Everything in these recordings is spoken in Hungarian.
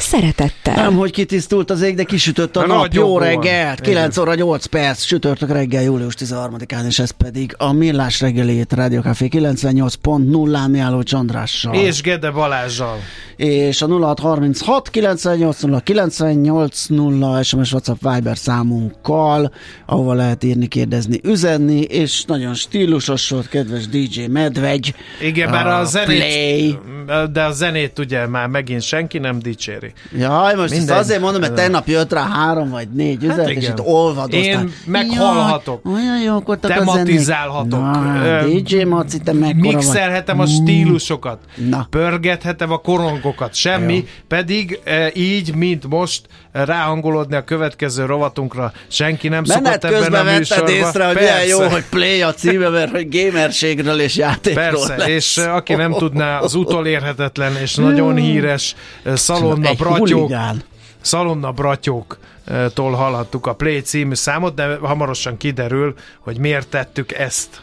szeretettel. Nem, hogy kitisztult az ég, de kisütött a Na, nap. Jó van. reggelt! 9 Igen. óra 8 perc, sütörtök reggel, július 13-án, és ez pedig a Millás reggelét Rádió Café 98.0-án Miálló Csandrással. És Gede Balázsjal. és a 0636 98 0 98 0 SMS WhatsApp Viber számunkkal, ahova lehet írni, kérdezni, üzenni, és nagyon stílusos volt, kedves DJ Medvegy. Igen, bár a zenét, Play. de a zenét ugye már megint senki nem dicséri. Jaj, most ezt Mindegy. azért mondom, mert tegnap jött rá három vagy négy üzenet, és igen. itt olvadoztál. Én meghallhatok. Jaj, olyan jók voltak. Tematizálhatok. Na, DJ Maci, te mekkora vagy. Mixelhetem a stílusokat, Na. pörgethetem a korongokat, semmi, Jó. pedig e, így, mint most, ráhangolódni a következő rovatunkra, senki nem Menet szokott ebben a műsorban. észre, hogy Persze. milyen jó, hogy play a címe, mert hogy gamerségről és játékról Persze, lesz. és e, aki nem tudná, az utolérhetetlen és nagyon híres e, Szalonna Bratyók, huligán. Szalonna Bratyóktól hallhattuk a Play című számot, de hamarosan kiderül, hogy miért tettük ezt.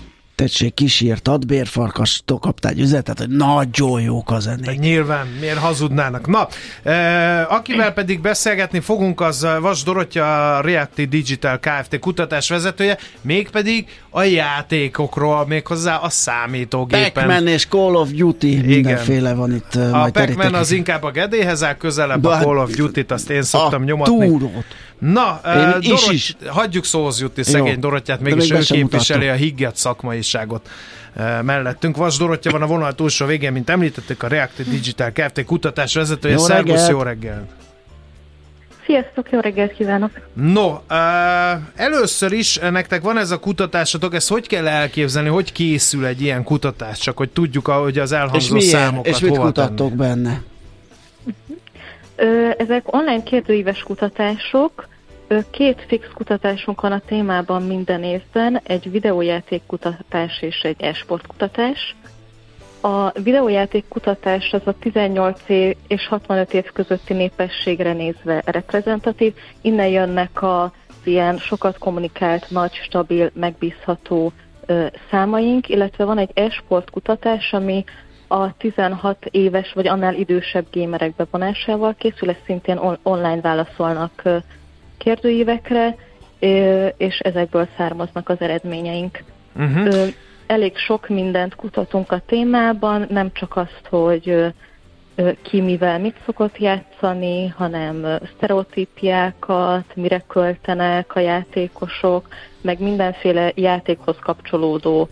Tettség kísírtad, bérfarkastól kaptál egy üzenetet, hogy nagyon jók a zenék. nyilván, miért hazudnának. Na, eh, akivel pedig beszélgetni fogunk, az Vas Dorottya, a Reacti Digital Kft. kutatás vezetője, mégpedig a játékokról, méghozzá a számítógépen. Pac-Man és Call of Duty, mindenféle van itt. A terítek. az inkább a Gedéhez áll, közelebb De a hát- Call of Duty-t, azt én szoktam a nyomatni. túrót. Na, Én uh, is Dorott, is. hagyjuk szóhoz jutni szegény Jó. Dorottyát, mégis még ő képviseli mutattuk. a higgadt szakmaiságot uh, mellettünk. Vas Dorottya van a vonal túlsó végén, mint említettük, a Reactive Digital Kft. kutatás vezetője. Jó Szervusz, reggelt! jó reggel! Sziasztok, jó reggelt kívánok! No, uh, először is nektek van ez a kutatásatok, ezt hogy kell elképzelni, hogy készül egy ilyen kutatás, csak hogy tudjuk, hogy az És elhangzó miért? számokat És mit kutattok tenni. benne? Ezek online kérdőíves kutatások. Két fix kutatásunk van a témában minden évben, egy videójáték kutatás és egy e-sport kutatás. A videójáték kutatás az a 18 év és 65 év közötti népességre nézve reprezentatív. Innen jönnek az ilyen sokat kommunikált, nagy, stabil, megbízható ö, számaink, illetve van egy e-sport kutatás, ami a 16 éves vagy annál idősebb gémerek bevonásával készül, ez szintén on- online válaszolnak kérdőívekre, és ezekből származnak az eredményeink. Uh-huh. Elég sok mindent kutatunk a témában, nem csak azt, hogy ki mivel mit szokott játszani, hanem sztereotípiákat, mire költenek a játékosok, meg mindenféle játékhoz kapcsolódó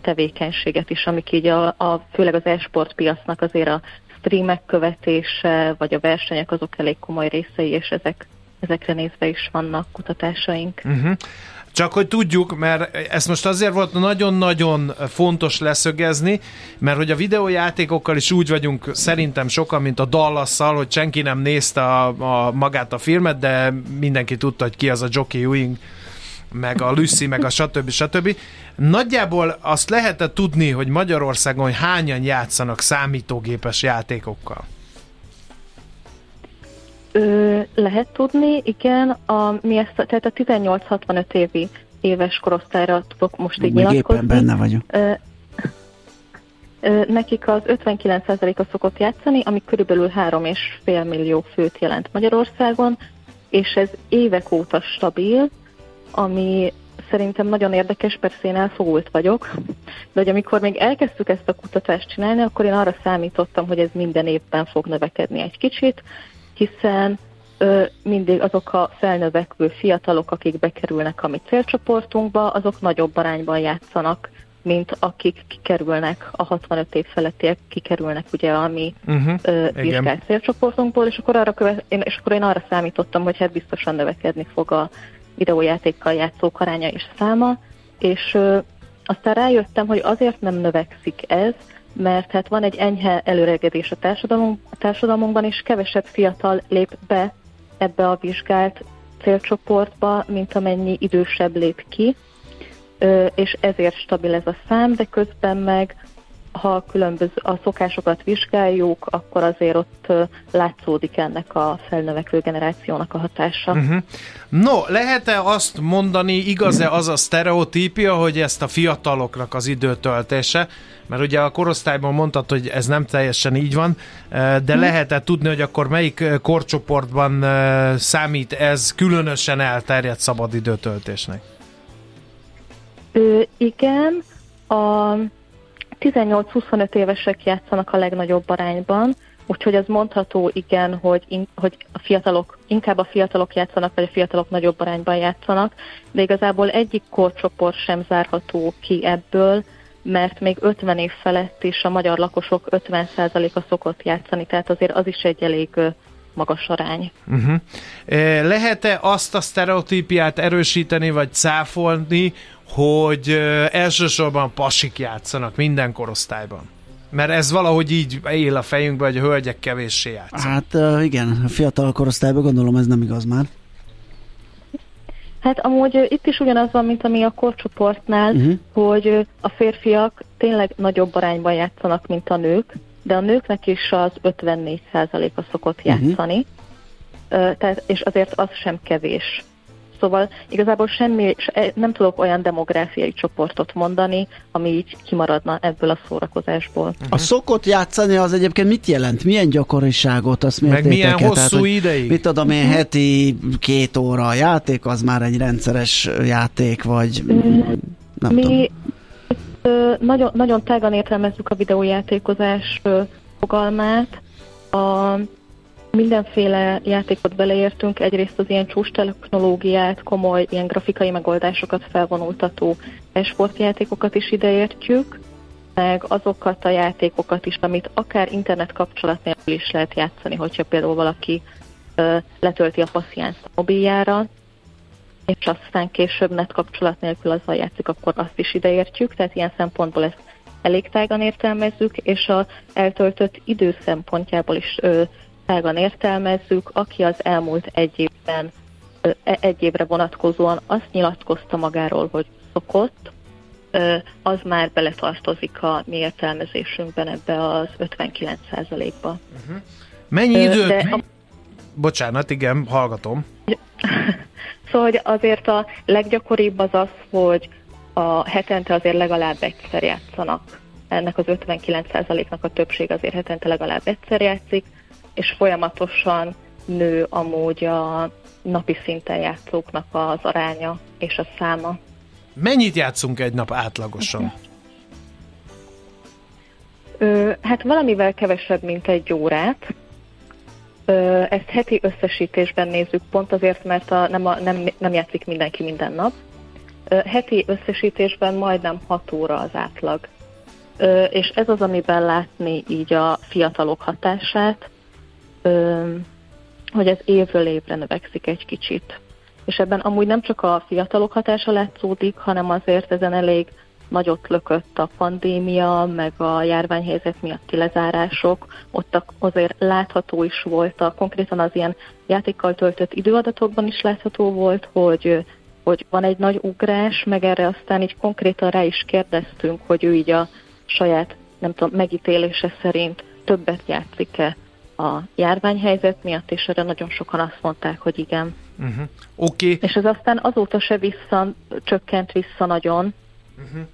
tevékenységet is, amik így a, a főleg az e-sport piacnak azért a streamek követése, vagy a versenyek azok elég komoly részei, és ezek, ezekre nézve is vannak kutatásaink. Uh-huh. Csak hogy tudjuk, mert ezt most azért volt nagyon-nagyon fontos leszögezni, mert hogy a videójátékokkal is úgy vagyunk szerintem sokan, mint a Dallasszal, hogy senki nem nézte a, a, magát a filmet, de mindenki tudta, hogy ki az a Jockey Ewing, meg a Lucy, meg a stb. stb. Nagyjából azt lehetett tudni, hogy Magyarországon hányan játszanak számítógépes játékokkal. Ö, lehet tudni, igen, a, mi ezt, a- tehát a 18-65 évi éves korosztályra tudok most így Még éppen benne vagyok. Ö, ö, nekik az 59%-a szokott játszani, ami körülbelül 3,5 millió főt jelent Magyarországon, és ez évek óta stabil, ami szerintem nagyon érdekes, persze én elfogult vagyok, de hogy amikor még elkezdtük ezt a kutatást csinálni, akkor én arra számítottam, hogy ez minden évben fog növekedni egy kicsit, hiszen ö, mindig azok a felnövekvő fiatalok, akik bekerülnek a mi célcsoportunkba, azok nagyobb arányban játszanak, mint akik kikerülnek, a 65 év felettiek kikerülnek ugye a mi uh-huh, ö, vizsgált célcsoportunkból, és akkor, arra követ, én, és akkor én arra számítottam, hogy hát biztosan növekedni fog a videójátékkal játszók aránya és száma, és aztán rájöttem, hogy azért nem növekszik ez, mert hát van egy enyhe előregedés a, társadalom, a társadalmunkban, és kevesebb fiatal lép be ebbe a vizsgált célcsoportba, mint amennyi idősebb lép ki, és ezért stabil ez a szám, de közben meg ha különböző a szokásokat vizsgáljuk, akkor azért ott látszódik ennek a felnövekvő generációnak a hatása. Uh-huh. No, lehet-e azt mondani, igaz-e az a sztereotípia, hogy ezt a fiataloknak az időtöltése, mert ugye a korosztályban mondtad, hogy ez nem teljesen így van, de lehet-e tudni, hogy akkor melyik korcsoportban számít ez különösen elterjedt szabadidőtöltésnek? Ö, igen, a 18-25 évesek játszanak a legnagyobb arányban, úgyhogy az mondható igen, hogy, in, hogy a fiatalok, inkább a fiatalok játszanak, vagy a fiatalok nagyobb arányban játszanak, de igazából egyik korcsoport sem zárható ki ebből, mert még 50 év felett is a magyar lakosok 50%-a szokott játszani, tehát azért az is egy elég magas arány. Uh-huh. Lehet-e azt a sztereotípiát erősíteni, vagy cáfolni, hogy elsősorban pasik játszanak minden korosztályban. Mert ez valahogy így él a fejünkben, hogy a hölgyek kevéssé játszanak. Hát igen, a fiatal korosztályban gondolom ez nem igaz már. Hát amúgy itt is ugyanaz van, mint ami a korcsoportnál, uh-huh. hogy a férfiak tényleg nagyobb arányban játszanak, mint a nők, de a nőknek is az 54%-a szokott mhm. játszani, uh-huh. tehát, és azért az sem kevés. Szóval igazából semmi, e, nem tudok olyan demográfiai csoportot mondani, ami így kimaradna ebből a szórakozásból. Uh-huh. A szokott játszani az egyébként mit jelent? Milyen gyakoriságot? Azt Meg milyen hosszú Tehát, ideig? Mit tudom én, uh-huh. heti két óra a játék, az már egy rendszeres játék, vagy nem Mi tudom. Nagyon, nagyon tágan értelmezzük a videójátékozás fogalmát. A Mindenféle játékot beleértünk, egyrészt az ilyen csúcs technológiát, komoly ilyen grafikai megoldásokat felvonultató esportjátékokat is ideértjük, meg azokat a játékokat is, amit akár internet kapcsolat nélkül is lehet játszani, hogyha például valaki ö, letölti a passziánst a mobiljára, és aztán később net kapcsolat nélkül azzal játszik, akkor azt is ideértjük, tehát ilyen szempontból ezt elég tágan értelmezzük, és a eltöltött idő szempontjából is ö, tágan értelmezzük, aki az elmúlt egy évben, e, egy évre vonatkozóan azt nyilatkozta magáról, hogy szokott, az már beletartozik a mi értelmezésünkben ebbe az 59%-ba. Uh-huh. Mennyi időt? De a... Bocsánat, igen, hallgatom. szóval hogy azért a leggyakoribb az az, hogy a hetente azért legalább egyszer játszanak. Ennek az 59%-nak a többség azért hetente legalább egyszer játszik, és folyamatosan nő amúgy a napi szinten játszóknak az aránya és a száma. Mennyit játszunk egy nap átlagosan? Ö, hát valamivel kevesebb, mint egy órát. Ö, ezt heti összesítésben nézzük, pont azért, mert a, nem, a, nem, nem játszik mindenki minden nap. Ö, heti összesítésben majdnem 6 óra az átlag. Ö, és ez az, amiben látni így a fiatalok hatását, hogy ez évről évre növekszik egy kicsit. És ebben amúgy nem csak a fiatalok hatása látszódik, hanem azért ezen elég nagyot lökött a pandémia, meg a járványhelyzet miatti lezárások, ott azért látható is volt, a, konkrétan az ilyen játékkal töltött időadatokban is látható volt, hogy, hogy van egy nagy ugrás, meg erre aztán így konkrétan rá is kérdeztünk, hogy ő így a saját, nem tudom, megítélése szerint többet játszik-e a járványhelyzet miatt, és erre nagyon sokan azt mondták, hogy igen. Uh-huh. Oké. Okay. És ez aztán azóta se vissza, csökkent vissza nagyon. Uh-huh.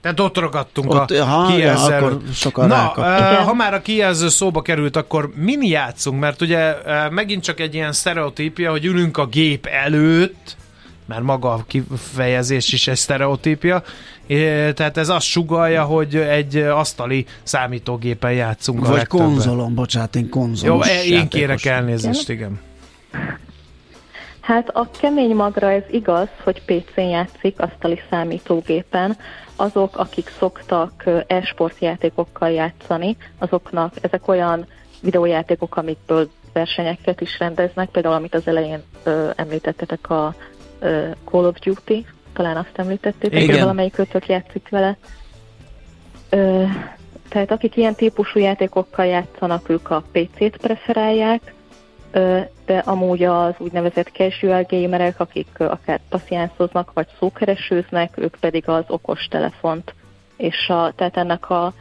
Tehát ott ragadtunk ott, a aha, kijelző. Ja, sokan Na, uh, ha már a kijelző szóba került, akkor min játszunk? Mert ugye uh, megint csak egy ilyen sztereotípia, hogy ülünk a gép előtt, mert maga a kifejezés is egy sztereotípia. Tehát ez azt sugalja, hogy egy asztali számítógépen játszunk Vagy a legtöbben. konzolon, bocsánat, én Jó, konzolos e- én kérek játékos. elnézést, igen. Hát a kemény magra ez igaz, hogy PC-n játszik asztali számítógépen. Azok, akik szoktak ö, e-sport játékokkal játszani, azoknak ezek olyan videójátékok, amikből versenyeket is rendeznek, például amit az elején ö, említettetek a ö, Call of Duty, talán azt említettétek, hogy valamelyik kötök játszik vele. Ö, tehát akik ilyen típusú játékokkal játszanak, ők a PC-t preferálják, Ö, de amúgy az úgynevezett casual gamerek, akik ö, akár passziánszoznak, vagy szókeresőznek, ők pedig az okos telefont. És a, tehát ennek a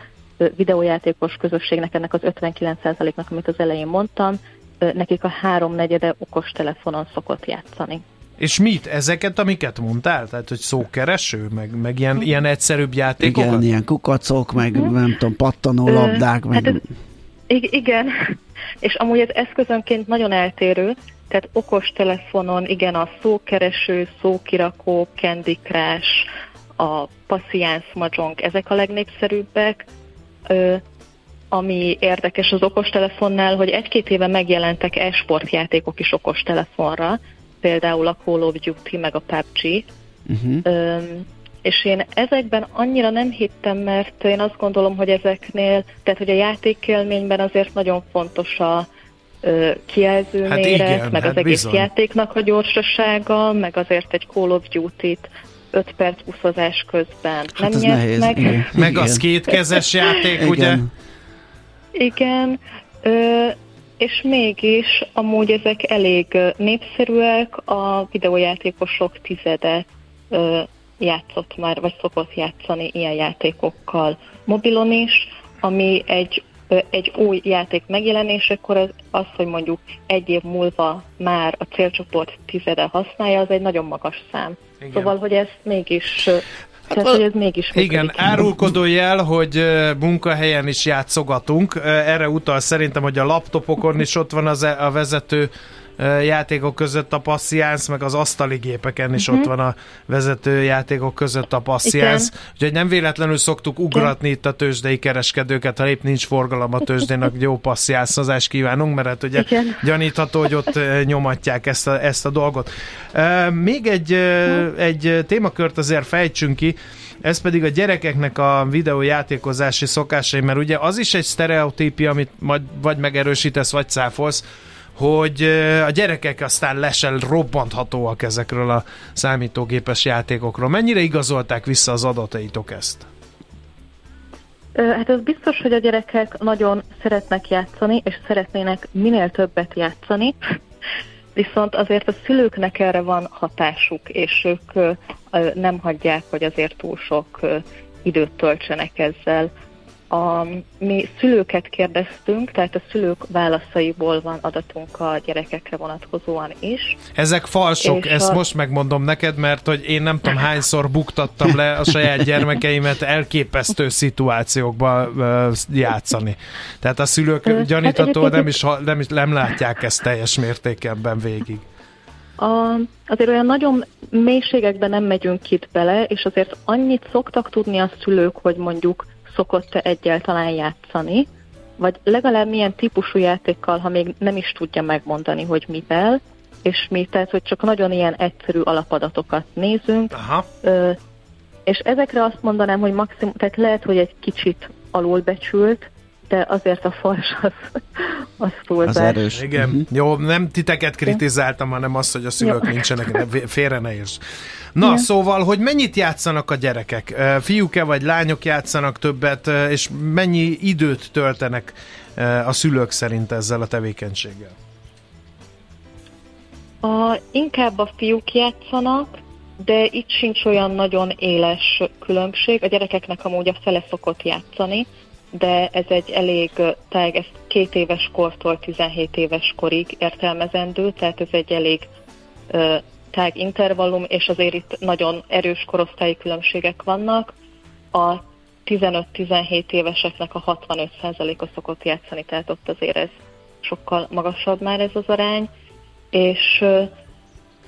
videójátékos közösségnek, ennek az 59%-nak, amit az elején mondtam, nekik a háromnegyede okos telefonon szokott játszani. És mit? Ezeket, amiket mondtál? Tehát, hogy szókereső, meg, meg ilyen, ilyen egyszerűbb játékokat? Igen, ilyen kukacok, meg Mhm. nem tudom, pattanó labdák, meg... Hát ez, ig- igen, és amúgy ez eszközönként nagyon eltérő, tehát okos telefonon, igen, a szókereső, szókirakó, Candy Crush, a Patience Mahjong, ezek a legnépszerűbbek. Ö, ami érdekes az okostelefonnál, hogy egy-két éve megjelentek e-sport játékok is okostelefonra, például a Call of Duty meg a PUBG, Uh-huh. Öm, és én ezekben annyira nem hittem, mert én azt gondolom, hogy ezeknél, tehát hogy a játékélményben azért nagyon fontos a ö, kijelző Hát méret, igen, meg hát az egész bizony. játéknak a gyorsasága, meg azért egy Call of Duty-t 5 perc úszozás közben Hát nem nyert nehéz. meg. Igen. Meg igen. az kétkezes játék, ugye? Igen. Igen, ö, és mégis amúgy ezek elég népszerűek, a videójátékosok tizede ö, játszott már, vagy szokott játszani ilyen játékokkal mobilon is, ami egy, ö, egy új játék megjelenésekor az, az, hogy mondjuk egy év múlva már a célcsoport tizede használja, az egy nagyon magas szám. Igen. Szóval, hogy ez mégis, tehát, a- hogy ez mégis Igen, működik. árulkodó jel, hogy munkahelyen is játszogatunk. Erre utal szerintem, hogy a laptopokon is ott van az, e- a vezető játékok között a passziánsz, meg az asztali gépeken is ott van a vezető játékok között a passziánsz. Mhm. Igen. Úgyhogy nem véletlenül szoktuk ugratni itt a tőzsdei kereskedőket, ha épp nincs forgalom a tőzsdének, jó passziánszozást kívánunk, mert hát ugye Igen. gyanítható, hogy ott nyomatják ezt a, ezt a dolgot. Még egy, ö, egy témakört azért fejtsünk ki, ez pedig a gyerekeknek a videójátékozási szokásai, mert ugye az is egy sztereotípia, amit majd vagy megerősítesz, vagy cáfolsz, hogy a gyerekek aztán lesel robbanthatóak ezekről a számítógépes játékokról. Mennyire igazolták vissza az adataitok ezt? Hát az biztos, hogy a gyerekek nagyon szeretnek játszani, és szeretnének minél többet játszani, viszont azért a szülőknek erre van hatásuk, és ők nem hagyják, hogy azért túl sok időt töltsenek ezzel. A, mi szülőket kérdeztünk, tehát a szülők válaszaiból van adatunk a gyerekekre vonatkozóan is. Ezek falsok, És ezt a- most megmondom neked, mert hogy én nem tudom hányszor buktattam le a saját gyermekeimet elképesztő szituációkba játszani. Tehát a szülők hát gyanítható egyébként nem is, nem is nem látják ezt teljes mértékben végig. A, azért olyan nagyon mélységekben nem megyünk itt bele, és azért annyit szoktak tudni a szülők, hogy mondjuk szokott-e egyáltalán játszani, vagy legalább milyen típusú játékkal, ha még nem is tudja megmondani, hogy mivel, és mi, tehát hogy csak nagyon ilyen egyszerű alapadatokat nézünk, Aha. Ö, és ezekre azt mondanám, hogy maximum, tehát lehet, hogy egy kicsit alulbecsült, de azért a fals az, az Az túlzás. erős. Igen, Mhm. jó, nem titeket kritizáltam, hanem azt, hogy a szülők Jó. nincsenek, ne- félre ne érts. Na, Igen. szóval, hogy mennyit játszanak a gyerekek? Fiúk-e vagy lányok játszanak többet, és mennyi időt töltenek a szülők szerint ezzel a tevékenységgel? A, inkább a fiúk játszanak, de itt sincs olyan nagyon éles különbség. A gyerekeknek amúgy a fele szokott játszani, de ez egy elég tág, ez két éves kortól 17 éves korig értelmezendő, tehát ez egy elég tág intervallum, és azért itt nagyon erős korosztályi különbségek vannak. A 15-17 éveseknek a 65%-a szokott játszani, tehát ott azért ez sokkal magasabb már ez az arány és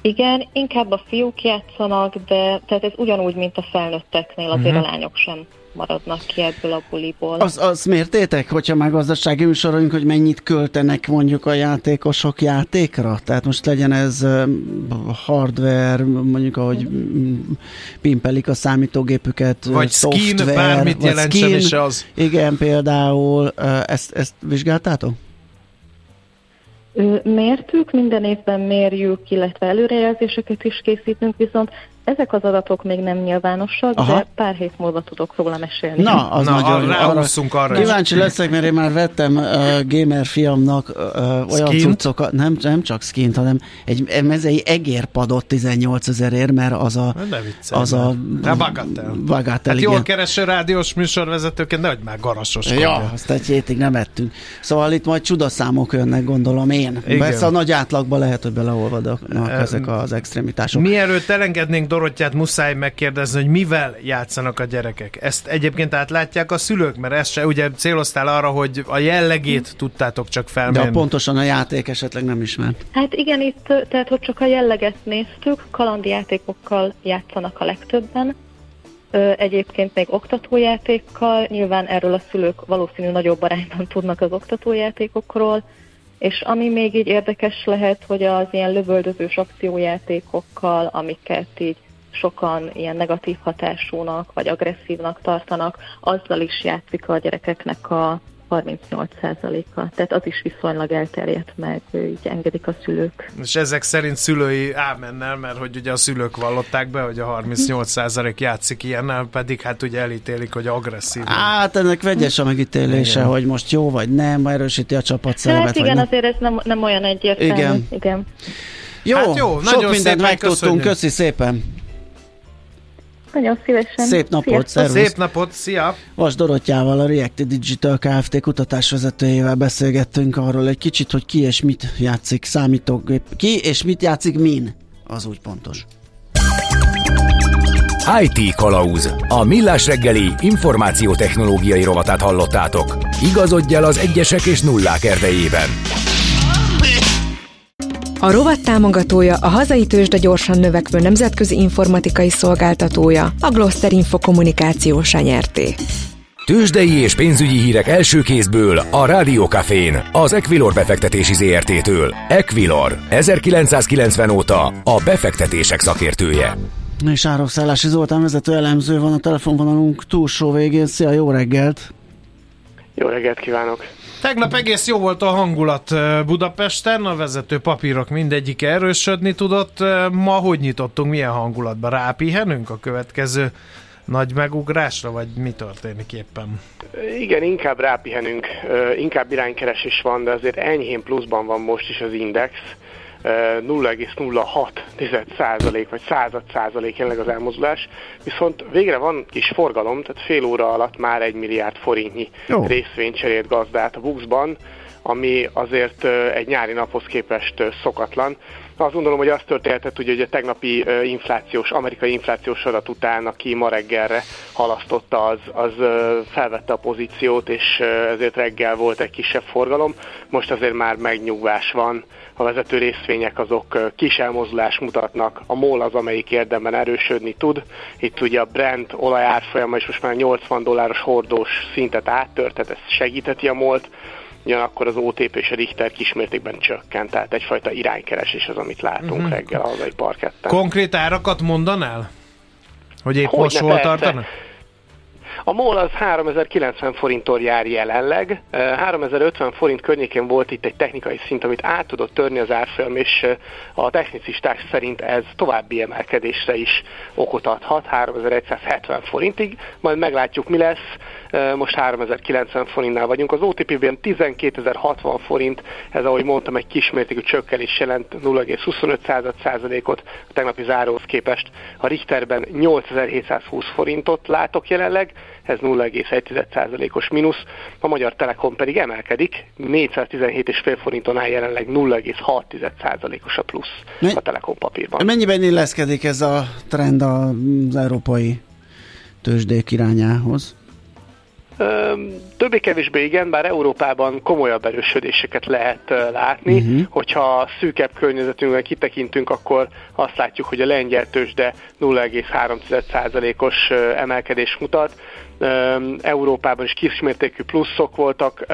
Igen, inkább a fiúk játszanak, de tehát ez ugyanúgy, mint a felnőtteknél, azért uh-huh. a lányok sem maradnak ki ebből a buliból. Az, az mértétek, hogyha már gazdasági műsorunk, hogy mennyit költenek mondjuk a játékosok játékra? Tehát most legyen ez hardware, mondjuk ahogy pimpelik a számítógépüket, vagy szoftver, skin, bármit vagy jelentsen skin, is az. Igen, például ezt, ezt vizsgáltátok? Mértük, minden évben mérjük, illetve előrejelzéseket is készítünk, viszont ezek az adatok még nem nyilvánosak, Aha. de pár hét múlva tudok róla mesélni. Na, az Na, nagyon arra, arra Kíváncsi leszek, mert én már vettem uh, gamer fiamnak uh, olyan skint? cuccokat, nem, nem csak skint, hanem egy mezei egérpadot 18 ezerért, mert az a... Ne viccelj, az a... Bagatel. Bagatel, hát jól kereső rádiós műsorvezetőként, nehogy már garasos. Ja, azt egy hétig nem ettünk. Szóval itt majd csudaszámok jönnek, gondolom én. Igen. Persze a nagy átlagba lehet, hogy beleolvadnak ezek az extremitások. Mielőtt elengednénk Dorottyát muszáj megkérdezni, hogy mivel játszanak a gyerekek. Ezt egyébként átlátják a szülők, mert ezt se, ugye céloztál arra, hogy a jellegét tudtátok csak felmérni. De pontosan a játék esetleg nem ismert. Hát igen, itt tehát, hogy csak a jelleget néztük, kalandjátékokkal játszanak a legtöbben, Egyébként még oktatójátékkal, nyilván erről a szülők valószínű nagyobb arányban tudnak az oktatójátékokról, és ami még így érdekes lehet, hogy az ilyen lövöldözős akciójátékokkal, amiket így sokan ilyen negatív hatásúnak vagy agresszívnak tartanak, azzal is játszik a gyerekeknek a 38%-a. Tehát az is viszonylag elterjedt meg, így engedik a szülők. És ezek szerint szülői ámennel, mert hogy ugye a szülők vallották be, hogy a 38% játszik ilyennel, pedig hát ugye elítélik, hogy agresszív. Hát ennek vegyes a megítélése, igen. hogy most jó vagy nem, erősíti a csapat szerepet. Hát igen, azért ez nem, nem olyan egyértelmű. Igen. igen. Jó, hát jó sok mindent megtudtunk, köszi szépen. Nagyon szívesen. Szép napot, szervusz. Szép napot, szia! Vas Dorottyával, a React Digital Kft. kutatásvezetőjével beszélgettünk arról egy kicsit, hogy ki és mit játszik számítógép. Ki és mit játszik min, az úgy pontos. IT Kalauz. A millás reggeli információtechnológiai rovatát hallottátok. Igazodj el az egyesek és nullák erdejében. A rovat támogatója a hazai tőzsde gyorsan növekvő nemzetközi informatikai szolgáltatója, a Gloster Info kommunikációs nyerté. Tőzsdei és pénzügyi hírek első kézből a Rádiókafén, az Equilor befektetési ZRT-től. Equilor, 1990 óta a befektetések szakértője. És Árokszállási Zoltán vezető elemző van a telefonvonalunk túlsó végén. Szia, jó reggelt! Jó reggelt kívánok! Tegnap egész jó volt a hangulat Budapesten, a vezető papírok mindegyik erősödni tudott. Ma hogy nyitottunk, milyen hangulatban? Rápihenünk a következő nagy megugrásra, vagy mi történik éppen? Igen, inkább rápihenünk, inkább iránykeresés van, de azért enyhén pluszban van most is az index. 0,06% vagy század százalék jelenleg az elmozdulás, viszont végre van kis forgalom, tehát fél óra alatt már egy milliárd forintnyi Jó. részvényt cserélt gazdát a Buxban, ami azért egy nyári naphoz képest szokatlan. Azt gondolom, hogy azt történhetett, hogy a tegnapi inflációs, amerikai inflációs adat után, aki ma reggelre halasztotta, az, az felvette a pozíciót, és ezért reggel volt egy kisebb forgalom. Most azért már megnyugvás van a vezető részvények azok kis elmozdulást mutatnak, a MOL az, amelyik érdemben erősödni tud. Itt ugye a Brent olajárfolyama is most már 80 dolláros hordós szintet áttört, tehát ez segítheti a MOL-t ugyanakkor az OTP és a Richter kismértékben csökkent, tehát egyfajta iránykeresés az, amit látunk uh-huh. reggel a hazai parketten. Konkrét árakat mondanál? Hogy épp most hol tartanak? A MOL az 3090 forinttól jár jelenleg. 3050 forint környékén volt itt egy technikai szint, amit át tudott törni az árfolyam, és a technicisták szerint ez további emelkedésre is okot adhat, 3170 forintig, majd meglátjuk mi lesz. Most 3090 forintnál vagyunk. Az OTP-ben 12060 forint, ez ahogy mondtam, egy kismértékű csökkenés jelent 0,25%-ot a tegnapi záróhoz képest. A Richterben 8720 forintot látok jelenleg, ez 0,1%-os mínusz, a Magyar Telekom pedig emelkedik, 417,5 forinton áll jelenleg 0,6%-os a plusz a Telekom papírban. Mennyiben illeszkedik ez a trend az európai tőzsdék irányához? Um, Többé-kevésbé igen, bár Európában komolyabb erősödéseket lehet látni. Uh-huh. Hogyha szűkebb környezetünkben kitekintünk, akkor azt látjuk, hogy a lengyel tőzsde 0,3%-os emelkedés mutat. Európában is kismértékű pluszok voltak,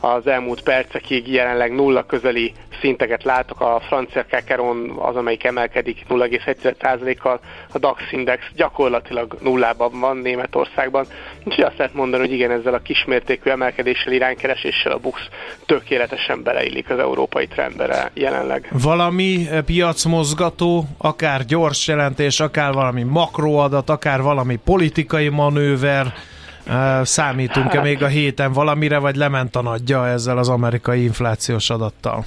az elmúlt percekig jelenleg nulla közeli szinteket látok, a francia Kekeron az, amelyik emelkedik 0,1%-kal, a DAX index gyakorlatilag nullában van Németországban, úgyhogy azt lehet mondani, hogy igen, ezzel a kismértékű emelkedéssel, iránykereséssel a BUX tökéletesen beleillik az európai trendbe jelenleg. Valami piacmozgató, akár gyors jelentés, akár valami makroadat, akár valami politikai manőver, Számítunk-e hát. még a héten valamire, vagy lement a nagyja ezzel az amerikai inflációs adattal?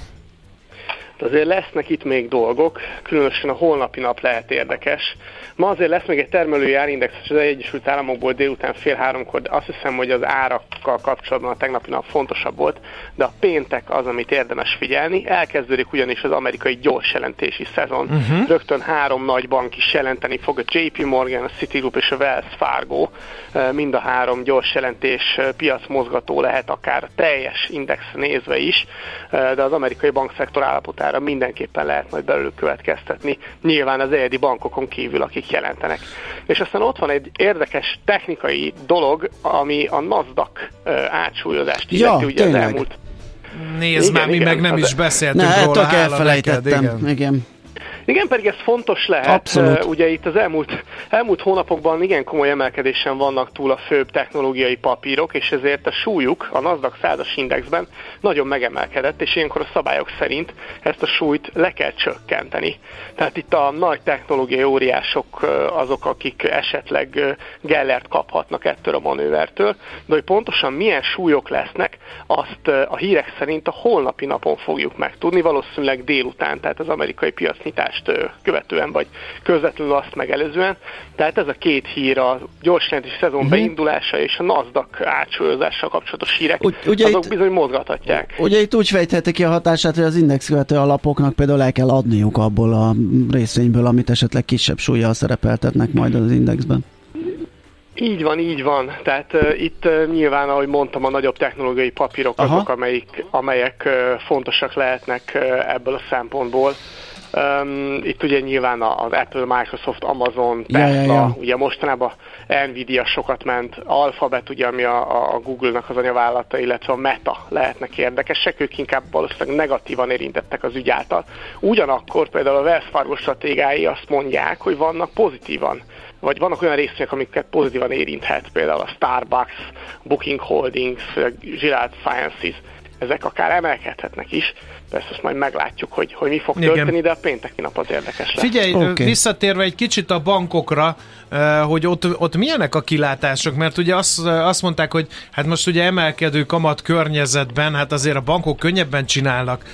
Azért lesznek itt még dolgok, különösen a holnapi nap lehet érdekes. Ma azért lesz még egy termelői árindex az Egyesült Államokból délután fél háromkor, de azt hiszem, hogy az árakkal kapcsolatban a tegnapi nap fontosabb volt, de a péntek az, amit érdemes figyelni. Elkezdődik ugyanis az amerikai gyors jelentési szezon. Uh-huh. Rögtön három nagy bank is jelenteni fog, a JP Morgan, a Citigroup és a Wells Fargo. Mind a három gyors jelentés piacmozgató lehet akár teljes index nézve is, de az amerikai bankszektor állapotára mindenképpen lehet majd belőlük következtetni. Nyilván az egyedi bankokon kívül, akik jelentenek. És aztán ott van egy érdekes technikai dolog, ami a NASDAQ átsúlyozást illeti, ja, ugye tényleg. az elmúlt Nézd már, mi igen, meg nem is beszéltünk ne, róla. Ne, elfelejtettem. Igen. igen. Igen, pedig ez fontos lehet. Abszolút. Ugye itt az elmúlt, elmúlt hónapokban igen komoly emelkedésen vannak túl a főbb technológiai papírok, és ezért a súlyuk a NASDAQ 100-as indexben nagyon megemelkedett, és ilyenkor a szabályok szerint ezt a súlyt le kell csökkenteni. Tehát itt a nagy technológiai óriások azok, akik esetleg Gellert kaphatnak ettől a manővertől, de hogy pontosan milyen súlyok lesznek, azt a hírek szerint a holnapi napon fogjuk megtudni, valószínűleg délután, tehát az amerikai piacnyitás választást követően, vagy közvetlenül azt megelőzően. Tehát ez a két hír, a gyors jelentési szezon uh-huh. beindulása és a NASDAQ átsúlyozással kapcsolatos hírek, Ugy, ugye azok itt, bizony mozgathatják. Ugye itt úgy fejtheti ki a hatását, hogy az indexkövető alapoknak például el kell adniuk abból a részvényből, amit esetleg kisebb súlyjal szerepeltetnek majd az indexben. Így van, így van. Tehát uh, itt uh, nyilván, ahogy mondtam, a nagyobb technológiai papírok Aha. azok, amelyik, amelyek uh, fontosak lehetnek uh, ebből a szempontból. Um, itt ugye nyilván az Apple, Microsoft, Amazon, Tesla, ja, ja, ja. ugye mostanában Nvidia sokat ment, Alphabet, ugye, ami a, a Google-nak az anyavállalata, illetve a Meta lehetnek érdekesek, ők inkább valószínűleg negatívan érintettek az ügy által. Ugyanakkor például a Wells Fargo stratégái azt mondják, hogy vannak pozitívan vagy vannak olyan részek, amiket pozitívan érinthet, például a Starbucks, Booking Holdings, Girard Sciences, ezek akár emelkedhetnek is. Persze azt majd meglátjuk, hogy, hogy mi fog Igen. történni, de a pénteki nap az érdekes lesz. Figyelj, okay. visszatérve egy kicsit a bankokra, hogy ott, ott milyenek a kilátások, mert ugye azt, azt mondták, hogy hát most ugye emelkedő kamat környezetben, hát azért a bankok könnyebben csinálnak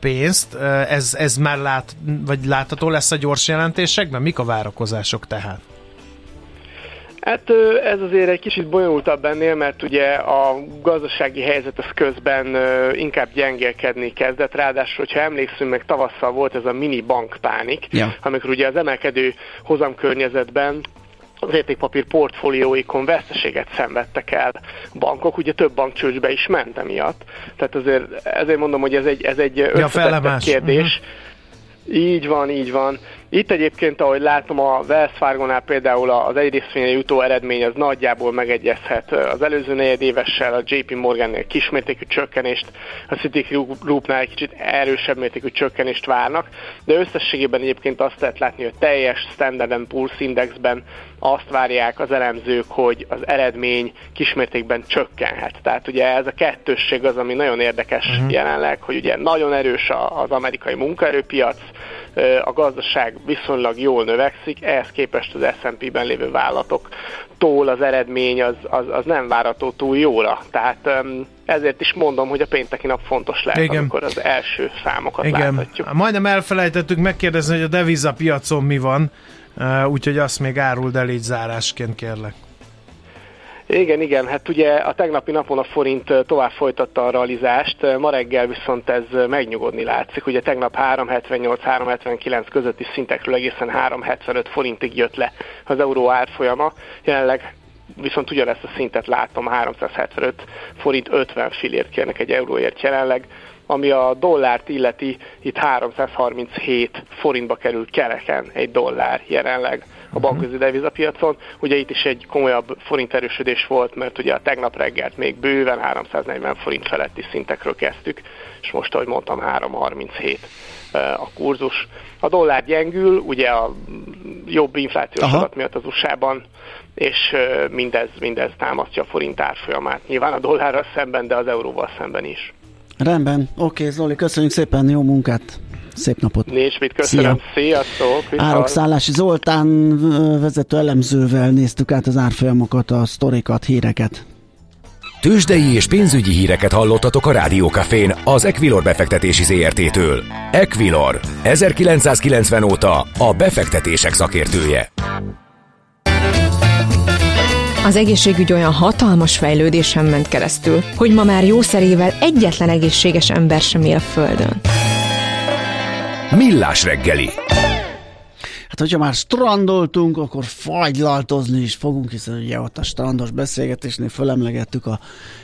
pénzt, ez, ez már lát, vagy látható lesz a gyors jelentésekben? Mik a várakozások tehát? Hát ez azért egy kicsit bonyolultabb ennél, mert ugye a gazdasági helyzet az közben inkább gyengélkedni kezdett, ráadásul, hogyha emlékszünk, meg tavasszal volt ez a mini bankpánik, ja. amikor ugye az emelkedő hozamkörnyezetben az értékpapír portfólióikon veszteséget szenvedtek el bankok, ugye több bank csőcsbe is ment emiatt. Tehát azért, ezért mondom, hogy ez egy, ez egy ja, kérdés. Uh-huh. Így van, így van. Itt egyébként, ahogy látom, a Wells Fargo-nál például az egy részvényre jutó eredmény az nagyjából megegyezhet az előző negyedévessel, a JP Morgan-nél kismértékű csökkenést, a Citigroup-nál egy kicsit erősebb mértékű csökkenést várnak, de összességében egyébként azt lehet látni, hogy teljes Standard Poor's Indexben azt várják az elemzők, hogy az eredmény kismértékben csökkenhet. Tehát ugye ez a kettősség az, ami nagyon érdekes uh-huh. jelenleg, hogy ugye nagyon erős az amerikai munkaerőpiac, a gazdaság viszonylag jól növekszik, ehhez képest az S&P-ben lévő vállalatoktól az eredmény az, az, az nem várható túl jóra. Tehát ezért is mondom, hogy a pénteki nap fontos lehet, Igen. amikor az első számokat Igen. láthatjuk. Majdnem elfelejtettük megkérdezni, hogy a devizapiacon mi van, úgyhogy azt még áruld el így zárásként kérlek. Igen, igen, hát ugye a tegnapi napon a forint tovább folytatta a realizást, ma reggel viszont ez megnyugodni látszik. Ugye tegnap 378-379 közötti szintekről egészen 375 forintig jött le az euró árfolyama, jelenleg viszont ugyanezt a szintet látom, 375 forint 50 fillért kérnek egy euróért jelenleg, ami a dollárt illeti, itt 337 forintba kerül kereken egy dollár jelenleg a mhm. bankközi devizapiacon. Ugye itt is egy komolyabb forint erősödés volt, mert ugye a tegnap reggelt még bőven 340 forint feletti szintekről kezdtük, és most, ahogy mondtam, 337 a kurzus. A dollár gyengül, ugye a jobb inflációs adat miatt az USA-ban, és mindez, mindez támasztja a forint árfolyamát. Nyilván a dollárral szemben, de az euróval szemben is. Rendben, oké Zoli, köszönjük szépen, jó munkát! Szép napot! Nincs mit, köszönöm, Szia. sziasztok! Árokszállási Zoltán vezető elemzővel néztük át az árfolyamokat, a sztorikat, híreket. Tőzsdei és pénzügyi híreket hallottatok a Rádiókafén az Equilor befektetési ZRT-től. Equilor, 1990 óta a befektetések szakértője. Az egészségügy olyan hatalmas fejlődésen ment keresztül, hogy ma már jószerével egyetlen egészséges ember sem él a Földön. Millás reggeli. Hát, hogyha már strandoltunk, akkor fagylaltozni is fogunk, hiszen ugye ott a strandos beszélgetésnél fölemlegettük a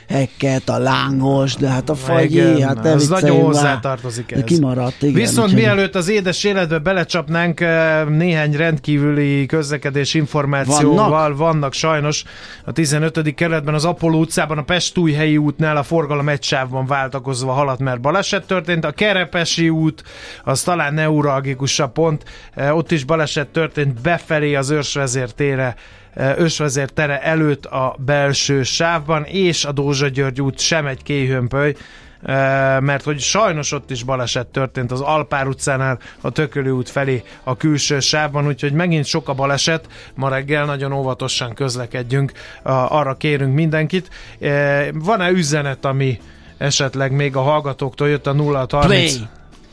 hekket, a lángos, de hát a fagyi, igen, hát ez nagyon hozzátartozik ez. Kimaradt, igen. Viszont úgyhogy... mielőtt az édes életbe belecsapnánk, eh, néhány rendkívüli közlekedés információval vannak, vannak sajnos a 15. kerületben, az Apollo utcában, a Pestújhelyi útnál a forgalom egy sávban váltakozva haladt, mert baleset történt. A Kerepesi út, az talán neuralgikusabb pont, eh, ott is baleset történt befelé az őrsvezér tére Ösvezér tere előtt a belső sávban, és a Dózsa György út sem egy kéhömpöly, mert hogy sajnos ott is baleset történt az Alpár utcánál a Tökölő út felé a külső sávban, úgyhogy megint sok a baleset, ma reggel nagyon óvatosan közlekedjünk, arra kérünk mindenkit. Van-e üzenet, ami esetleg még a hallgatóktól jött a 0 30 Play.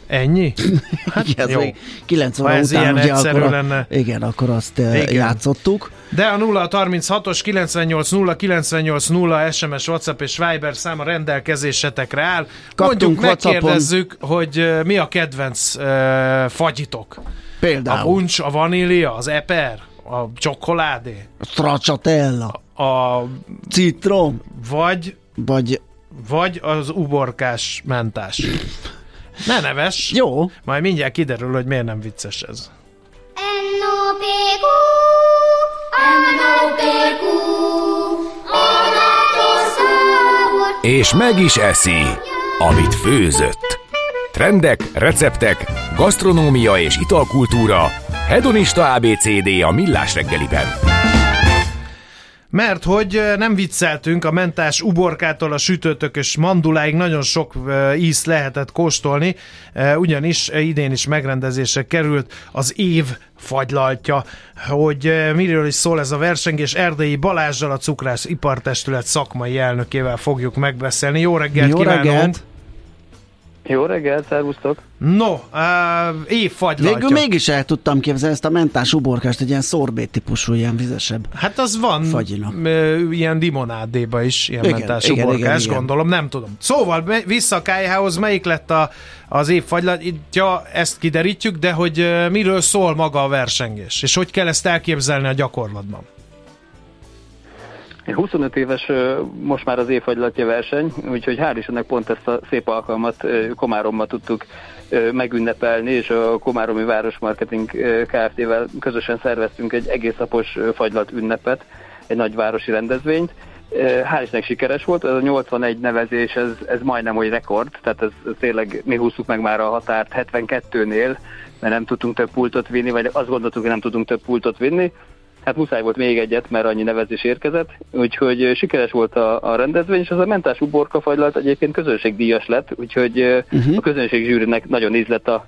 Ennyi? Hát igen, jó. 9 óra ha ez után, ilyen ugye, akkor, lenne. Igen, akkor azt igen. játszottuk. De a 0 36-os 98 0 98 0 SMS, WhatsApp és Viber száma rendelkezésetekre áll. Kaptunk Mondjuk megkérdezzük, hogy mi a kedvenc uh, fagyitok. Például. A puncs, a vanília, az eper, a csokoládé. A stracciatella. A, a citrom. Vagy vagy vagy az uborkás mentás. Ne neves. Jó. Majd mindjárt kiderül, hogy miért nem vicces ez. És meg is eszi, amit főzött. Trendek, receptek, gasztronómia és italkultúra. Hedonista ABCD a millás reggeliben. Mert hogy nem vicceltünk, a mentás uborkától a sütőtökös manduláig nagyon sok íz lehetett kóstolni, ugyanis idén is megrendezésre került az év fagylaltja, hogy miről is szól ez a versengés. Erdei Balázsjal, a Cukrász Ipartestület szakmai elnökével fogjuk megbeszélni. Jó reggelt Jó kívánunk! Reggelt. Jó reggel, szervusztok! No, uh, évfagylaltja. Végül mégis el tudtam képzelni ezt a mentás uborkást, egy ilyen szorbét típusú, ilyen vizesebb Hát az van fagyinak. ilyen limonádéba is, ilyen igen, mentás igen, uborkás, igen, gondolom, nem tudom. Szóval vissza a melyik lett a, az évfagylaltja, ezt kiderítjük, de hogy miről szól maga a versengés, és hogy kell ezt elképzelni a gyakorlatban? 25 éves most már az évfagylatja verseny, úgyhogy hál' Istennek pont ezt a szép alkalmat Komárommal tudtuk megünnepelni, és a Komáromi Városmarketing Kft-vel közösen szerveztünk egy egész napos fagylat ünnepet, egy nagyvárosi rendezvényt. Hál' Istennek sikeres volt, ez a 81 nevezés, ez, ez majdnem hogy rekord, tehát ez, ez tényleg mi húztuk meg már a határt 72-nél, mert nem tudtunk több pultot vinni, vagy azt gondoltuk, hogy nem tudunk több pultot vinni, hát muszáj volt még egyet, mert annyi nevezés érkezett, úgyhogy sikeres volt a, a rendezvény, és az a mentás uborka fagylalt egyébként közönségdíjas lett, úgyhogy uh-huh. a közönség zsűrinek nagyon ízlett a,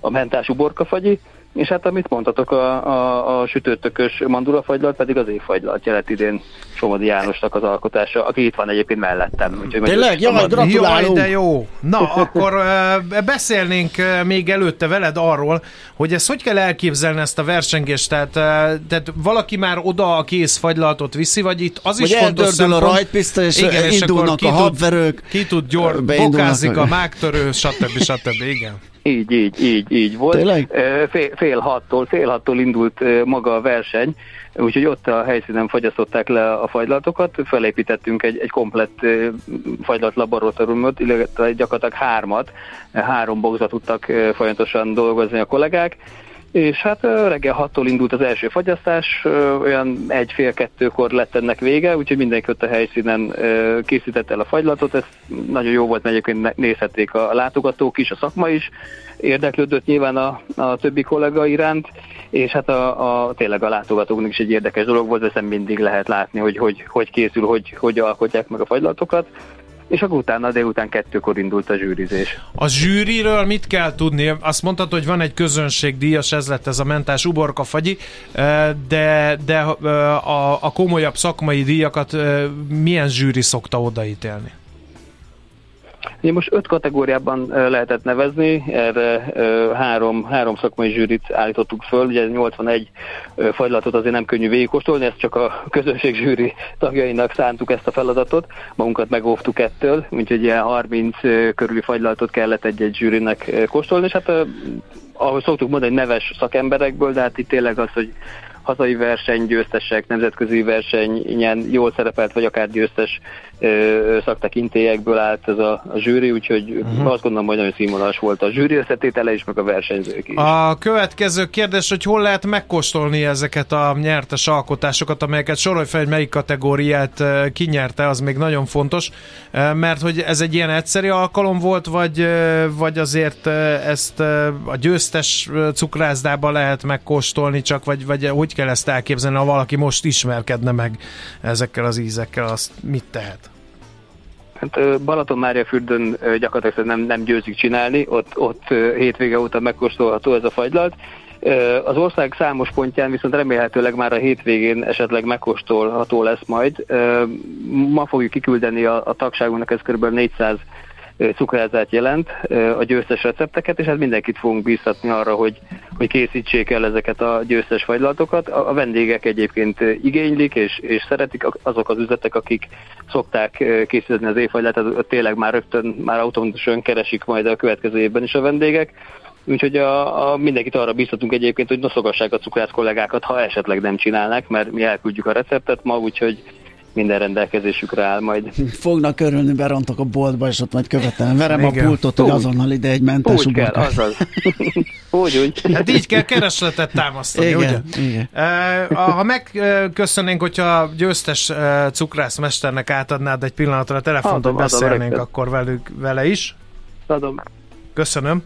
a mentás uborka fagyi, és hát amit mondhatok, a, a, a sütőtökös mandulafagylalt pedig az évfagylalt jelent idén Somodi Jánosnak az alkotása, aki itt van egyébként mellettem. Úgyhogy Tényleg? Jaj, gratulálunk! Jaj, de jó! Na, akkor uh, beszélnénk még előtte veled arról, hogy ezt hogy kell elképzelni ezt a versengést, tehát, tehát valaki már oda a kész fagylaltot viszi, vagy itt az is fontos szempont... a rajtpista, és igen, indulnak és a habverők. Ki tud gyor, bokázik a mágtörő, stb. stb. Igen. Így, így, így, így volt. Tényleg? Fél, fél hattól, fél hattól indult maga a verseny, úgyhogy ott a helyszínen fagyasztották le a fagylatokat, felépítettünk egy, egy komplett fagylat laboratóriumot, illetve gyakorlatilag hármat, három boxot tudtak folyamatosan dolgozni a kollégák, és hát reggel 6-tól indult az első fagyasztás, olyan egy-fél-kettőkor lett ennek vége, úgyhogy mindenki ott a helyszínen készítette el a fagylatot, ez nagyon jó volt, mert egyébként nézhették a látogatók is, a szakma is, érdeklődött nyilván a, a többi kollega iránt, és hát a, a, tényleg a látogatóknak is egy érdekes dolog volt, hiszen mindig lehet látni, hogy hogy, hogy készül, hogy, hogy alkotják meg a fagylatokat és akkor utána délután kettőkor indult a zsűrizés. A zsűriről mit kell tudni? Azt mondtad, hogy van egy közönségdíjas, ez lett ez a mentás uborka fagyi, de, de a, a komolyabb szakmai díjakat milyen zsűri szokta odaítélni? Ugye most öt kategóriában lehetett nevezni, erre három, három szakmai zsűrit állítottuk föl, ugye 81 fagylatot azért nem könnyű végigkóstolni, ezt csak a közönség zsűri tagjainak szántuk ezt a feladatot, magunkat megóvtuk ettől, úgyhogy ilyen 30 körüli fagylatot kellett egy-egy zsűrinek kóstolni, és hát ahogy szoktuk mondani, neves szakemberekből, de hát itt tényleg az, hogy hazai versenygyőztesek, nemzetközi versenyen jól szerepelt, vagy akár győztes szaktekintélyekből állt ez a, a zsűri, úgyhogy uh-huh. azt gondolom, hogy nagyon színvonalas volt a zsűri összetétele is, meg a versenyzők is. A következő kérdés, hogy hol lehet megkóstolni ezeket a nyertes alkotásokat, amelyeket sorolj fel, hogy melyik kategóriát kinyerte, az még nagyon fontos, mert hogy ez egy ilyen egyszerű alkalom volt, vagy, vagy azért ezt a győztes cukrászdában lehet megkóstolni csak, vagy, vagy hogy kell ezt elképzelni, ha valaki most ismerkedne meg ezekkel az ízekkel, azt mit tehet? Hát Balaton Mária fürdőn gyakorlatilag nem, nem győzik csinálni, ott, ott hétvége óta megkóstolható ez a fagylalt. Az ország számos pontján viszont remélhetőleg már a hétvégén esetleg megkóstolható lesz majd. Ma fogjuk kiküldeni a, a tagságunknak, ez kb. 400 cukrázát jelent, a győztes recepteket, és hát mindenkit fogunk bíztatni arra, hogy, hogy készítsék el ezeket a győztes fagylatokat. A vendégek egyébként igénylik és, és szeretik azok az üzletek, akik szokták készíteni az évfagylatot, tényleg már rögtön, már automatikusan keresik majd a következő évben is a vendégek. Úgyhogy a, a, mindenkit arra biztatunk egyébként, hogy noszogassák a cukrász kollégákat, ha esetleg nem csinálnak, mert mi elküldjük a receptet ma, úgyhogy minden rendelkezésükre áll majd. Fognak örülni, berontok a boltba, és ott majd követelem. Verem Igen. a pultot, hogy azonnal ide egy mentes Úgy kell, azaz. úgy, úgy. Hát így kell keresletet támasztani, Igen. ugye? Igen. ha megköszönnénk, hogyha a győztes cukrászmesternek átadnád egy pillanatra a telefont, hogy beszélnénk adom, akkor velük, vele is. Adom. Köszönöm.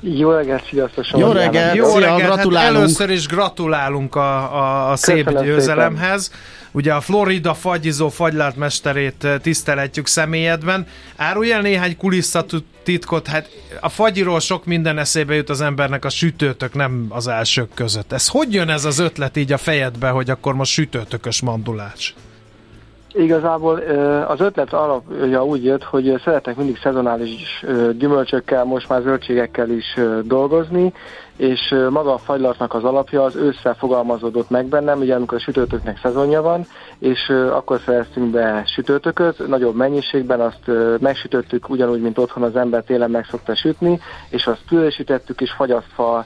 Jó reggelt, sziasztok! Jó reggelt, Jó reggelt, hát gratulálunk. Hát először is gratulálunk a, a, a szép győzelemhez. Szépen. Ugye a Florida fagyizó fagylátmesterét eh, tiszteletjük személyedben. Árulj el néhány kulisszatitkot, hát a fagyiról sok minden eszébe jut az embernek, a sütőtök nem az elsők között. Ez hogy jön ez az ötlet így a fejedbe, hogy akkor most sütőtökös mandulás? Igazából az ötlet alapja úgy jött, hogy szeretek mindig szezonális gyümölcsökkel, most már zöldségekkel is dolgozni, és maga a fagylatnak az alapja az ősszel fogalmazódott meg bennem, ugye amikor a sütőtöknek szezonja van, és akkor szereztünk be sütőtököt, nagyobb mennyiségben, azt megsütöttük ugyanúgy, mint otthon az ember télen meg szokta sütni, és azt pürésítettük, és fagyasztva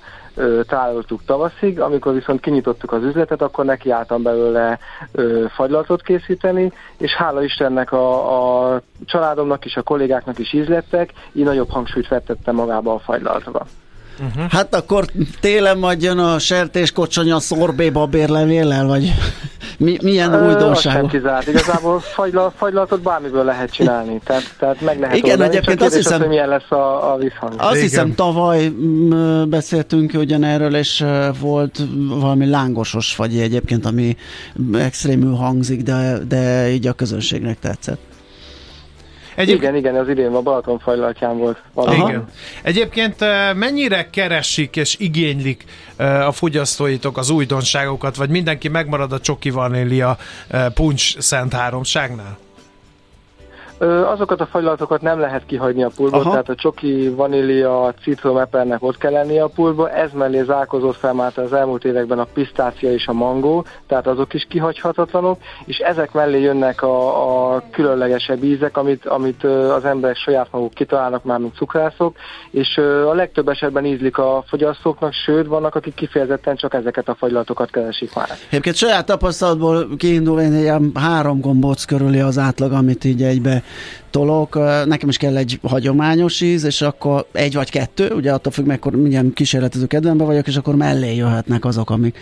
tároltuk tavaszig, amikor viszont kinyitottuk az üzletet, akkor nekiálltam belőle ö, fagylatot készíteni, és hála Istennek a, a családomnak és a kollégáknak is ízlettek, így nagyobb hangsúlyt fettettem magába a fagylaltra. Uh-huh. Hát akkor télen majd jön a sertéskocsonya szorbéba bérlevéllel, vagy mi, milyen Ö, újdonság? sem kizárt. Igazából fagyla, fagylatot bármiből lehet csinálni, tehát, tehát meg lehet Igen, oldani, egyébként azt hiszem, az, hogy milyen lesz a, a visszhang. Azt Igen. hiszem tavaly m- beszéltünk ugyanerről, és volt valami lángosos fagyi egyébként, ami extrémül hangzik, de, de így a közönségnek tetszett. Egyéb... Igen, igen, az idén a Balaton fajlatján volt. Igen. Egyébként mennyire keresik és igénylik a fogyasztóitok az újdonságokat, vagy mindenki megmarad a csoki vanília puncs szent háromságnál? Azokat a fagylatokat nem lehet kihagyni a pultból, Aha. tehát a csoki, vanília, citrom, epernek ott kell lenni a pultba. Ez mellé zárkozott fel már az elmúlt években a pisztácia és a mangó, tehát azok is kihagyhatatlanok, és ezek mellé jönnek a, a különlegesebb ízek, amit, amit az emberek saját maguk kitalálnak már, mint cukrászok, és a legtöbb esetben ízlik a fogyasztóknak, sőt, vannak, akik kifejezetten csak ezeket a fagylatokat keresik már. Egyébként saját tapasztalatból kiindulva én ilyen három gombóc körüli az átlag, amit így egybe tolok. Nekem is kell egy hagyományos íz, és akkor egy vagy kettő, ugye attól függ, mekkor milyen kísérletező kedvemben vagyok, és akkor mellé jöhetnek azok, amik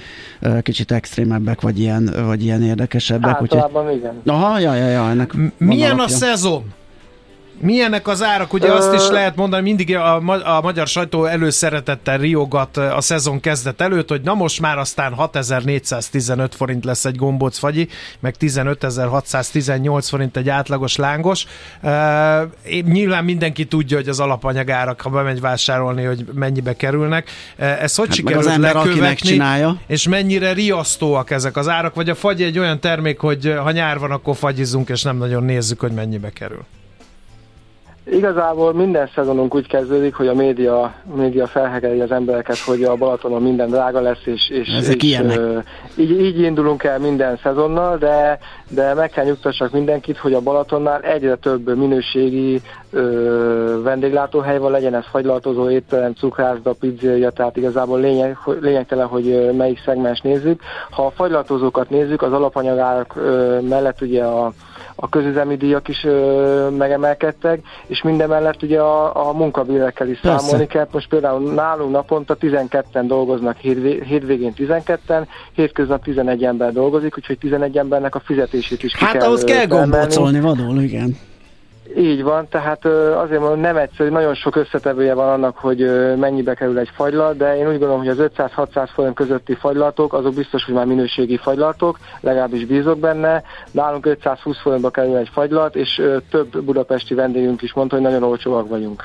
kicsit extrémebbek, vagy ilyen, vagy ilyen érdekesebbek. Általában úgyhogy... igen. Aha, ja, ja, ja, ennek Milyen a szezon? Milyenek az árak? Ugye azt is lehet mondani, mindig a, a magyar sajtó előszeretettel riogat a szezon kezdet előtt, hogy na most már aztán 6415 forint lesz egy gombóc fagyi, meg 15618 forint egy átlagos lángos. Uh, nyilván mindenki tudja, hogy az alapanyagárak, ha bemegy vásárolni, hogy mennyibe kerülnek. Uh, ez hogy hát sikerült az ember, lekövetni, csinálja. és mennyire riasztóak ezek az árak, vagy a fagy egy olyan termék, hogy ha nyár van, akkor fagyizunk, és nem nagyon nézzük, hogy mennyibe kerül. Igazából minden szezonunk úgy kezdődik, hogy a média, média felhegeli az embereket, hogy a Balatonon minden drága lesz, és, és, Ezek és uh, így, így indulunk el minden szezonnal, de, de meg kell nyugtassak mindenkit, hogy a Balatonnál egyre több minőségi ö, vendéglátóhely van, legyen ez fagylaltozó étterem, cukrászda, pizzéria, tehát igazából lényeg, lényegtelen, hogy melyik szegmens nézzük. Ha a fagylaltozókat nézzük, az alapanyagárak mellett ugye a a közüzemi díjak is ö, megemelkedtek, és minden mellett ugye a, a munkabérekkel is Persze. számolni kell. Most például nálunk naponta 12-en dolgoznak, hétvégén 12-en, hétköznap 11 ember dolgozik, úgyhogy 11 embernek a fizetését is ki Hát kell ahhoz kell gombócolni, vadul, igen. Így van, tehát azért mondom, nem egyszerű, nagyon sok összetevője van annak, hogy mennyibe kerül egy fagylat, de én úgy gondolom, hogy az 500-600 forint közötti fagylatok, azok biztos, hogy már minőségi fagylatok, legalábbis bízok benne. Nálunk 520 forintba kerül egy fagylat, és több budapesti vendégünk is mondta, hogy nagyon olcsóak vagyunk.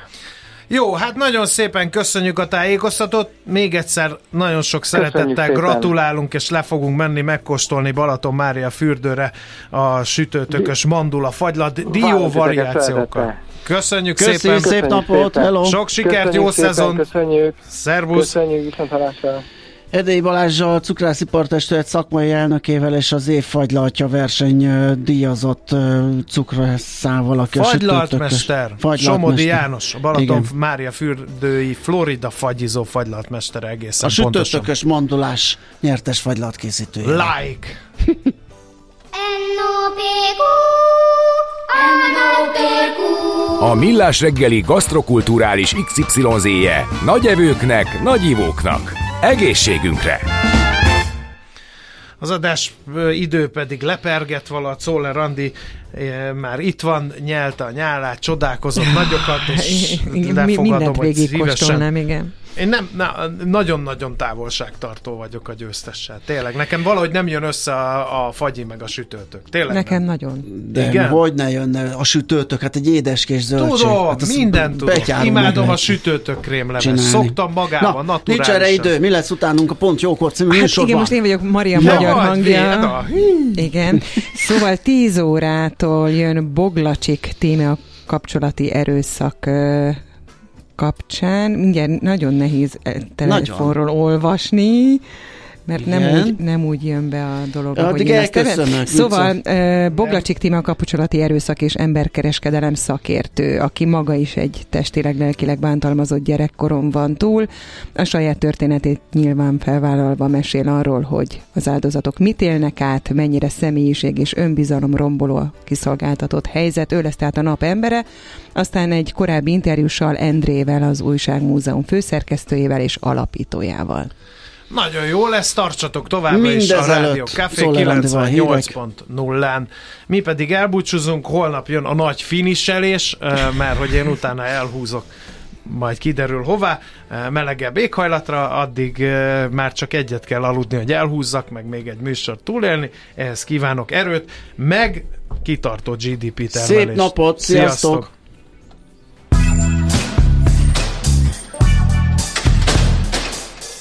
Jó, hát nagyon szépen köszönjük a tájékoztatót. Még egyszer nagyon sok szeretettel gratulálunk, és le fogunk menni megkóstolni Balaton Mária fürdőre a sütőtökös mandula fagylat dió variációkkal. Köszönjük Köszönjük szépen! Szép napot, hello! Sok sikert, jó szépen, szezon! Köszönjük! Szervusz! Köszönjük, viszont Edély Balázsjal, cukrászipartestület szakmai elnökével és az évfagylaltja verseny díjazott cukrászával, aki Fagylaltmester, Somodi János, a Balaton Igen. Mária fürdői Florida fagyizó fagylaltmester egészen A sütőtökös mandulás nyertes fagylalt készítője. Like! A Millás reggeli gasztrokulturális XYZ-je nagy evőknek, nagy ivóknak. Egészségünkre! Az adás idő pedig leperget vala, Czoller Andi már itt van, nyelte a nyálát, csodálkozott nagyokat, és lefogadom, Mindent végig igen. Én nem, na, nagyon-nagyon távolságtartó vagyok a győztessel. Tényleg, nekem valahogy nem jön össze a, a fagyi meg a sütőtök. Tényleg Nekem nem. nagyon. De Igen? hogy ne jönne a sütőtök? Hát egy édeskés zöldség. Tudom, hát mindent tudom. Imádom a sütőtök krémleves. Szoktam magában, Na, Nincs erre idő. Mi lesz utánunk a Pont Jókor című hát műsorban? Igen, most én vagyok Maria ja, magyar hangja. Igen. Szóval 10 órától jön Boglacsik téma kapcsolati erőszak kapcsán, mindjárt nagyon nehéz eh, telefonról nagyon. olvasni, mert nem úgy, nem úgy jön be a dolog, ja, ahogy én ezt Szóval uh, Boglacsik Tima kapcsolati erőszak és emberkereskedelem szakértő, aki maga is egy testileg, lelkileg bántalmazott gyerekkoron van túl. A saját történetét nyilván felvállalva mesél arról, hogy az áldozatok mit élnek át, mennyire személyiség és önbizalom romboló a kiszolgáltatott helyzet. Ő lesz tehát a nap embere. Aztán egy korábbi interjússal Endrével, az Újságmúzeum főszerkesztőjével és alapítójával. Nagyon jó lesz, tartsatok továbbra is a Rádió Café 98.0-án. Mi pedig elbúcsúzunk, holnap jön a nagy finiselés, mert hogy én utána elhúzok majd kiderül hová, melegebb éghajlatra, addig már csak egyet kell aludni, hogy elhúzzak, meg még egy műsort túlélni, ehhez kívánok erőt, meg kitartó GDP termelést. Szép napot, sziasztok! sziasztok.